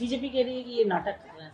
BJP कह रही है कि ये नाटक कर रहे हैं।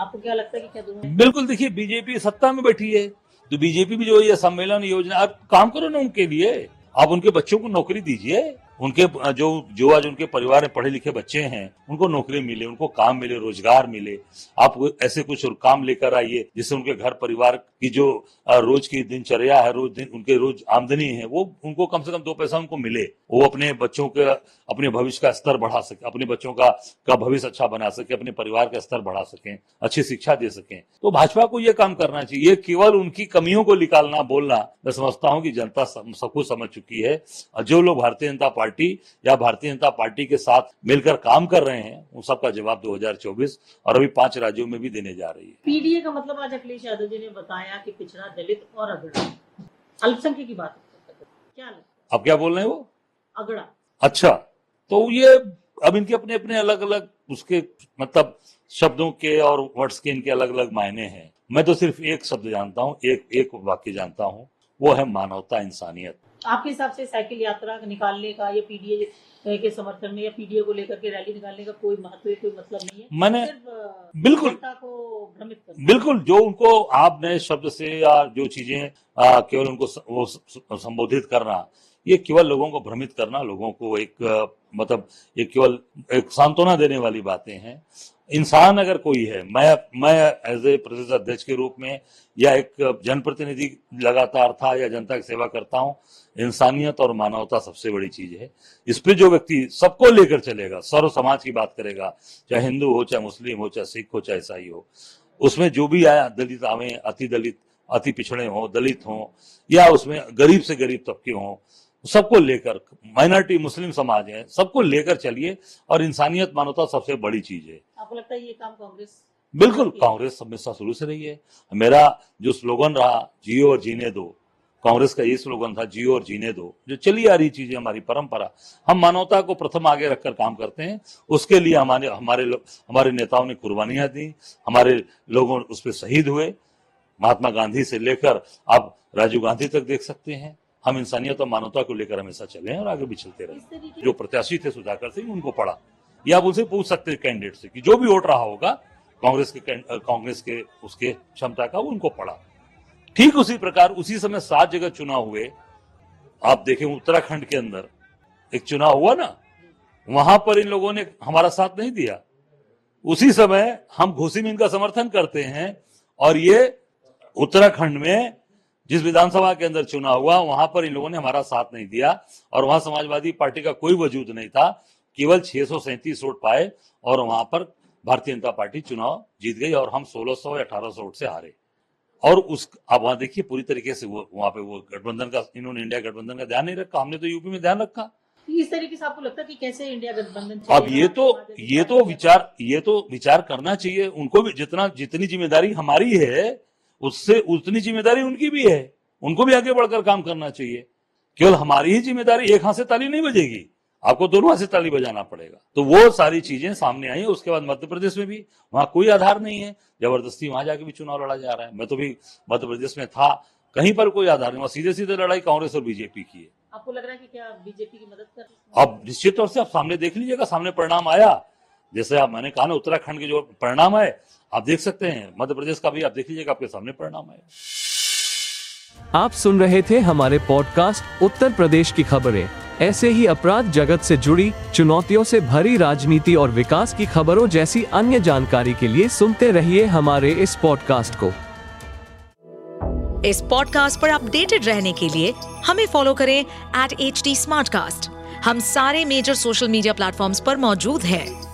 आपको क्या लगता है कि क्या दोनों बिल्कुल, देखिए, बीजेपी सत्ता में बैठी है। तो बीजेपी भी जो ये सम्मेलन योजना, आप काम करो ना उनके लिए। आप उनके बच्चों को नौकरी दीजिए। उनके, जो जो आज उनके परिवार में पढ़े लिखे बच्चे हैं, उनको नौकरी मिले, उनको काम मिले, रोज़गार मिले। आप ऐसे कुछ और काम लेकर आइए जिससे उनके घर परिवार की जो रोज की दिनचर्या है, रोज दिन, उनके रोज आमदनी है, वो उनको कम से कम दो पैसा उनको मिले। वो अपने बच्चों के, अपने भविष्य का स्तर बढ़ा सके, अपने बच्चों का का भविष्य अच्छा बना सके, अपने परिवार का स्तर बढ़ा सकें, अच्छी शिक्षा दे सकें। तो भाजपा को ये काम करना चाहिए केवल उनकी कमियों को निकालना, बोलना, मैं समझता हूँ कि जनता सब कुछ समझ चुकी है। और जो लोग भारतीय जनता पार्टी या भारतीय जनता पार्टी के साथ मिलकर काम कर रहे हैं, उन सबका जवाब 2024 और अभी पाँच राज्यों में भी देने जा रही है। पीडीए का मतलब आज अखिलेश यादव जी ने बताया कि पिछड़ा दलित और अगड़ा। अल्पसंख्यक की बात क्या लगता है? अब क्या बोल रहे हैं वो? अगड़ा। अच्छा तो ये अब इनके अपने अपने अलग अलग उसके मतलब शब्दों के और वर्ड्स के इनके अलग अलग मायने हैं। मैं तो सिर्फ़ एक शब्द जानता हूँ एक एक वाक्य जानता हूँ। वो है मानवता इंसानियत। आपके हिसाब से साइकिल यात्रा निकालने का या पीडीए के समर्थन में या पीडीए को लेकर के रैली निकालने का कोई महत्व या कोई मतलब नहीं है मैंने बिल्कुल। को भ्रमित बिल्कुल जो उनको आप नए शब्द से या जो चीज़ें केवल उनको वो संबोधित करना ये केवल लोगों को भ्रमित करना लोगों को एक मतलब ये केवल एक सांत्वना देने वाली बातें हैं। इंसान अगर कोई है, मैं मैं एज ए प्रदेश अध्यक्ष के रूप में या एक जनप्रतिनिधि लगातार था या जनता की सेवा करता हूँ, इंसानियत और मानवता सबसे बड़ी चीज़ है। इस पे जो व्यक्ति सबको लेकर चलेगा, सर्व समाज की बात करेगा, चाहे हिंदू हो, चाहे मुस्लिम हो, चाहे सिख हो, चाहे ईसाई हो, उसमें जो भी आया, दलित आवे, अति दलित, अति पिछड़े हों, दलित हों, या उसमें गरीब से गरीब तबके हों सबको लेकर माइनॉरिटी मुस्लिम समाज है सबको लेकर चलिए और इंसानियत मानवता सबसे बड़ी चीज़ है। आपको लगता है ये काम कांग्रेस बिल्कुल कांग्रेस हमेशा शुरू से रही है। मेरा जो स्लोगन रहा जियो और जीने दो कांग्रेस का ये स्लोगन था जियो और जीने दो जो चली आ रही चीज़ें हमारी परंपरा। हम मानवता को प्रथम आगे रखकर काम करते हैं उसके लिए हमारे हमारे हमारे नेताओं ने कुर्बानियाँ दी हमारे लोगों उस पर शहीद हुए। महात्मा गांधी से लेकर आप राजीव गांधी तक देख सकते हैं। हम इंसानियत और मानवता को लेकर हमेशा चले हैं और आगे भी चलते रहे। जो प्रत्याशी थे सुधाकर सिंह उनको पढ़ा। या आप उनसे पूछ सकते हैं कैंडिडेट से कि जो भी वोट रहा होगा कांग्रेस के कांग्रेस के उसके क्षमता का वो उनको पढ़ा। ठीक उसी प्रकार उसी समय सात जगह चुनाव हुए। आप देखें उत्तराखंड के अंदर एक चुनाव हुआ ना वहाँ पर इन लोगों ने हमारा साथ नहीं दिया। उसी समय हम घोसी में इनका समर्थन करते हैं और ये उत्तराखंड में जिस विधानसभा के अंदर चुनाव हुआ वहाँ पर इन लोगों ने हमारा साथ नहीं दिया और वहाँ समाजवादी पार्टी का कोई वजूद नहीं था। केवल छह सौ सैंतीस वोट पाए और वहाँ पर भारतीय जनता पार्टी चुनाव जीत गई और हम 1600 या 1800 वोट से हारे। और उस अब वहाँ देखिए पूरी तरीके से वो वहाँ पे वो गठबंधन का इन्होंने इंडिया गठबंधन का ध्यान नहीं रखा। हमने तो यूपी में ध्यान रखा। इस तरीके से आपको लगता है कि कैसे इंडिया गठबंधन अब ये तो ये तो विचार ये तो विचार करना चाहिए। उनको भी जितना जितनी ज़िम्मेदारी हमारी है उससे उतनी ज़िम्मेदारी उनकी भी है। उनको भी आगे बढ़कर काम करना चाहिए। केवल हमारी ही ज़िम्मेदारी एक हाथ से ताली नहीं बजेगी। आपको दोनों हाथ से ताली बजाना पड़ेगा। तो वो सारी चीज़ें सामने आई उसके बाद मध्य प्रदेश में भी। वहाँ कोई आधार नहीं है। ज़बरदस्ती वहाँ जाके भी चुनाव लड़ा जा रहा है। मैं तो भी मध्य प्रदेश में था। कहीं पर कोई आधार नहीं। वहाँ सीधे सीधे लड़ाई कांग्रेस और बीजेपी की है। आपको लग रहा है कि क्या बीजेपी की मदद कर रही है? अब निश्चित तौर से आप सामने देख लीजिएगा। सामने परिणाम आया। जैसे आप मैंने कहा ना उत्तराखंड के जो परिणाम आए आप देख सकते हैं। मध्य प्रदेश का भी आप देख लीजिएगा आपके सामने परिणाम आए। आप सुन रहे थे हमारे पॉडकास्ट उत्तर प्रदेश की खबरें। ऐसे ही अपराध जगत से जुड़ी चुनौतियों से भरी राजनीति और विकास की खबरों जैसी अन्य जानकारी के लिए सुनते रहिए हमारे इस पॉडकास्ट को। इस पॉडकास्ट पर अपडेटेड रहने के लिए हमें फॉलो करें एट एच डी हम सारे मेजर सोशल मीडिया प्लेटफॉर्म्स पर मौजूद हैं।